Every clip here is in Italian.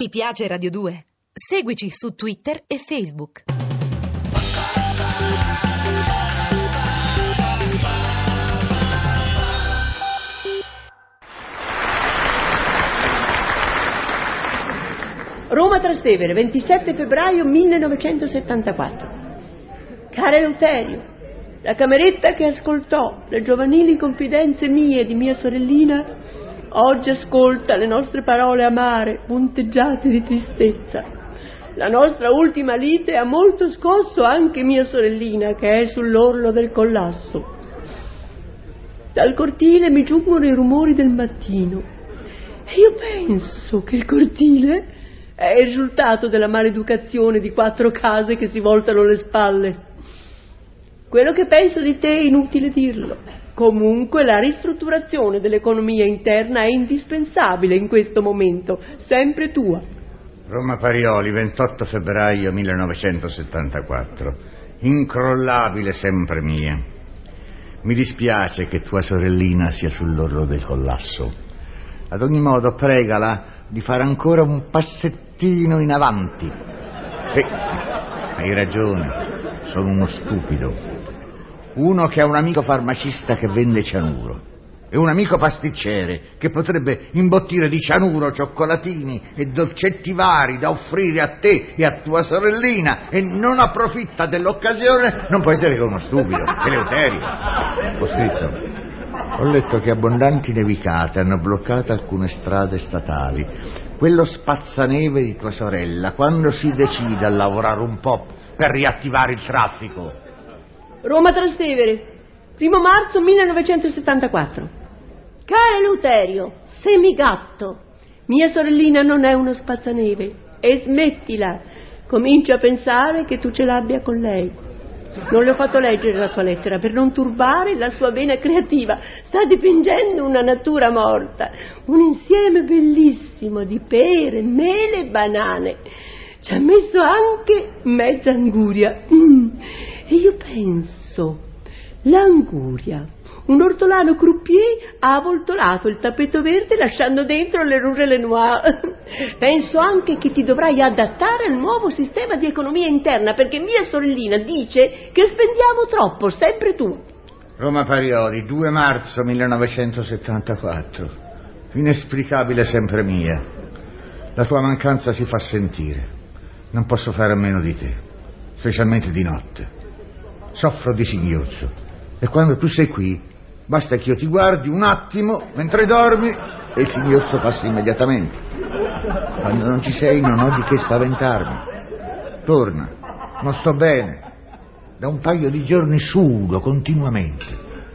Ti piace Radio 2? Seguici su Twitter e Facebook. Roma Trastevere, 27 febbraio 1974. Cara Eleuterio, la cameretta che ascoltò le giovanili confidenze mie di mia sorellina oggi ascolta le nostre parole amare, punteggiate di tristezza. La nostra ultima lite ha molto scosso anche mia sorellina che è sull'orlo del collasso. Dal cortile mi giungono i rumori del mattino e io penso che il cortile è il risultato della maleducazione di quattro case che si voltano le spalle. Quello che penso di te è inutile dirlo. Comunque la ristrutturazione dell'economia interna è indispensabile in questo momento, sempre tua. Roma Parioli, 28 febbraio 1974. Incrollabile sempre mia. Mi dispiace che tua sorellina sia sull'orlo del collasso. Ad ogni modo, pregala di fare ancora un passettino in avanti. Sì, hai ragione, sono uno stupido. Uno che ha un amico farmacista che vende cianuro e un amico pasticcere che potrebbe imbottire di cianuro cioccolatini e dolcetti vari da offrire a te e a tua sorellina e non approfitta dell'occasione, non può essere che uno stupido, Eleuterio. Ho scritto. Ho letto che abbondanti nevicate hanno bloccato alcune strade statali. Quello spazzaneve di tua sorella, quando si decide a lavorare un po' per riattivare il traffico? Roma Trastevere, primo marzo 1974. Caro Eleuterio, semigatto, mia sorellina non è uno spazzaneve e smettila. Comincio a pensare che tu ce l'abbia con lei. Non le ho fatto leggere la tua lettera per non turbare la sua vena creativa. Sta dipingendo una natura morta, un insieme bellissimo di pere, mele e banane. Ci ha messo anche mezza anguria. Mm. E io penso, l'anguria un ortolano croupier ha avvoltolato il tappeto verde lasciando dentro le rouge Lenoir. Penso anche che ti dovrai adattare al nuovo sistema di economia interna perché mia sorellina dice che spendiamo troppo, sempre tu. Roma Parioli, 2 marzo 1974. Inesplicabile sempre mia. La tua mancanza si fa sentire. Non posso fare a meno di te, specialmente di notte. Soffro di singhiozzo. E quando tu sei qui, Basta che io ti guardi un attimo mentre dormi e il singhiozzo passa immediatamente. Quando non ci sei non ho di che spaventarmi. Torna, non sto bene. Da un paio di giorni sudo continuamente.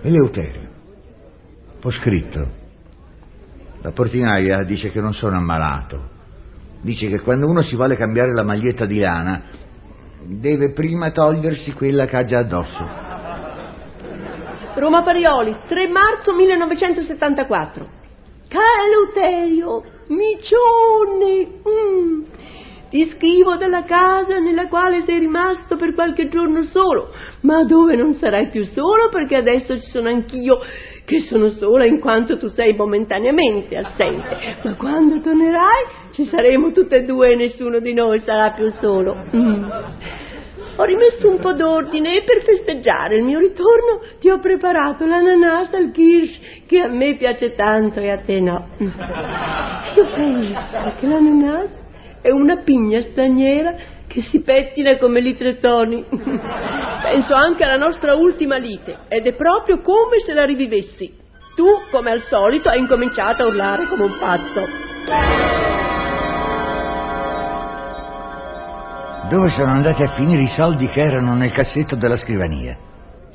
Eleuterio. Ho scritto. La portinaia dice che non sono ammalato. Dice che quando uno si vuole cambiare la maglietta di lana deve prima togliersi quella che ha già addosso. Roma Parioli, 3 marzo 1974. Cara Eleuterio, micione, mm. ti scrivo dalla casa nella quale sei rimasto per qualche giorno solo, ma dove non sarai più solo perché adesso ci sono anch'io che sono sola in quanto tu sei momentaneamente assente, ma quando tornerai ci saremo tutte e due e nessuno di noi sarà più solo. Mm. Ho rimesso un po' d'ordine e per festeggiare il mio ritorno ti ho preparato l'ananas al kirsch che a me piace tanto e a te no. Io penso che l'ananas è una pigna straniera che si pettina come litretoni. Penso anche alla nostra ultima lite ed è proprio come se la rivivessi. Tu, come al solito, hai incominciato a urlare come un pazzo. Dove sono andati a finire i soldi che erano nel cassetto della scrivania?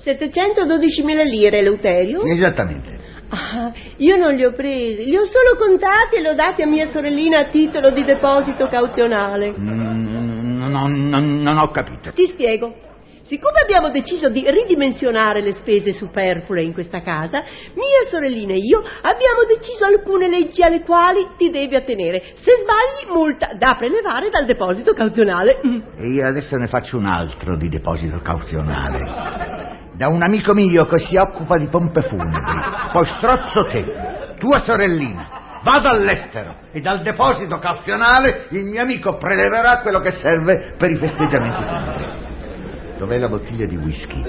712.000 lire, Eleuterio? Esattamente. Ah, io non li ho presi, li ho solo contati e li ho dati a mia sorellina a titolo di deposito cauzionale. Mm, non, non, non ho capito. Ti spiego. Siccome abbiamo deciso di ridimensionare le spese superflue in questa casa, mia sorellina e io abbiamo deciso alcune leggi alle quali ti devi attenere. Se sbagli, multa da prelevare dal deposito cauzionale. E io adesso ne faccio un altro di deposito cauzionale. Da un amico mio che si occupa di pompe funebri. Poi strozzo te, tua sorellina vado all'estero e dal deposito caffionale il mio amico preleverà quello che serve per i festeggiamenti funebri. Dov'è la bottiglia di whisky?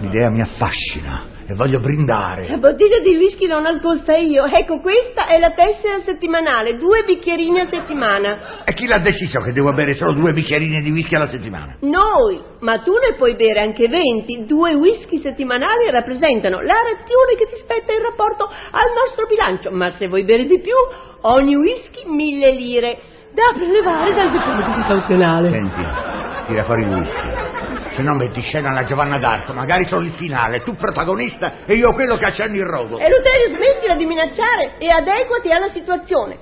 L'idea mi affascina e voglio brindare. La bottiglia di whisky l'ho nascosta io. Ecco, questa è la tessera settimanale, due bicchierini a settimana. E chi l'ha deciso che devo bere solo due bicchierini di whisky alla settimana? Noi, ma tu ne puoi bere anche 20. Due whisky settimanali rappresentano la razione che ti spetta in rapporto al nostro bilancio. Ma se vuoi bere di più, ogni whisky mille lire da prelevare dal deposito cauzionale. Senti, tira fuori il whisky. Se no metti in scena la Giovanna d'Arco, magari solo il finale, tu protagonista e io quello che accende il rogo. E Luterio, smettila di minacciare e adeguati alla situazione.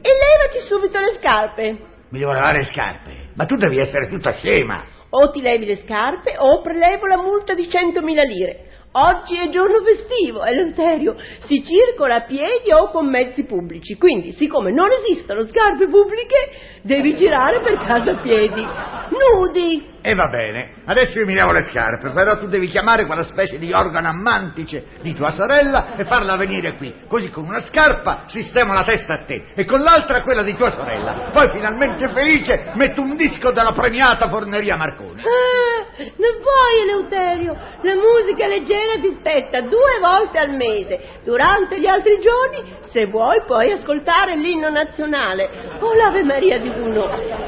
E levati subito le scarpe. Mi devo lavare le scarpe, ma tu devi essere tutta scema. O ti levi le scarpe o prelevo la multa di 100.000 lire. Oggi è giorno festivo, Eleuterio. Si circola a piedi o con mezzi pubblici. Quindi, siccome non esistono scarpe pubbliche, devi girare per casa a piedi. Nudi. E va bene, adesso io mi lavo le scarpe, però tu devi chiamare quella specie di organo ammantice di tua sorella e farla venire qui. Così con una scarpa sistemo la testa a te e con l'altra quella di tua sorella. Poi finalmente felice metto un disco della premiata forneria Marconi. Ah, non puoi, Eleuterio. La musica leggera ti spetta due volte al mese. Durante gli altri giorni, se vuoi, puoi ascoltare l'inno nazionale o l'Ave Maria di uno.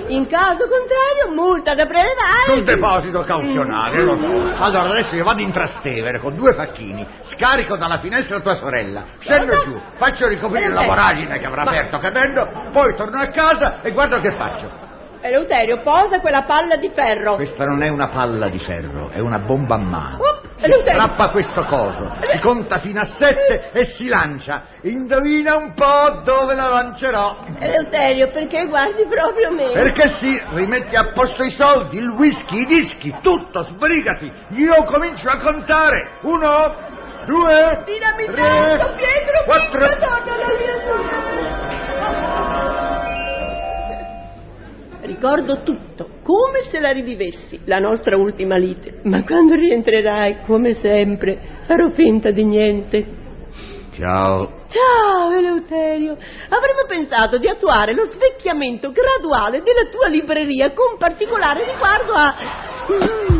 In caso contrario, multa da prelevare. Sul deposito cauzionale, lo so. Allora adesso io vado in Trastevere con due facchini, scarico dalla finestra tua sorella, scendo giù, faccio ricoprire la voragine che avrà aperto cadendo, poi torno a casa e guarda che faccio. Eleuterio, posa quella palla di ferro. Questa non è una palla di ferro, è una bomba a mano. Oh, Si Eleuterio. strappa questo coso, si conta fino a sette e si lancia. Indovina un po' dove la lancerò. Eleuterio, perché guardi proprio me? Perché sì, rimetti a posto i soldi, il whisky, i dischi, tutto, sbrigati. Io comincio a contare. Uno, due, Dinamitato, tre, Pietro, quattro. Pietro, torna alla mia Ricordo tutto, come se la rivivessi, la nostra ultima lite. Ma quando rientrerai, come sempre, farò finta di niente. Ciao. Ciao Eleuterio, avremmo pensato di attuare lo svecchiamento graduale della tua libreria con particolare riguardo a...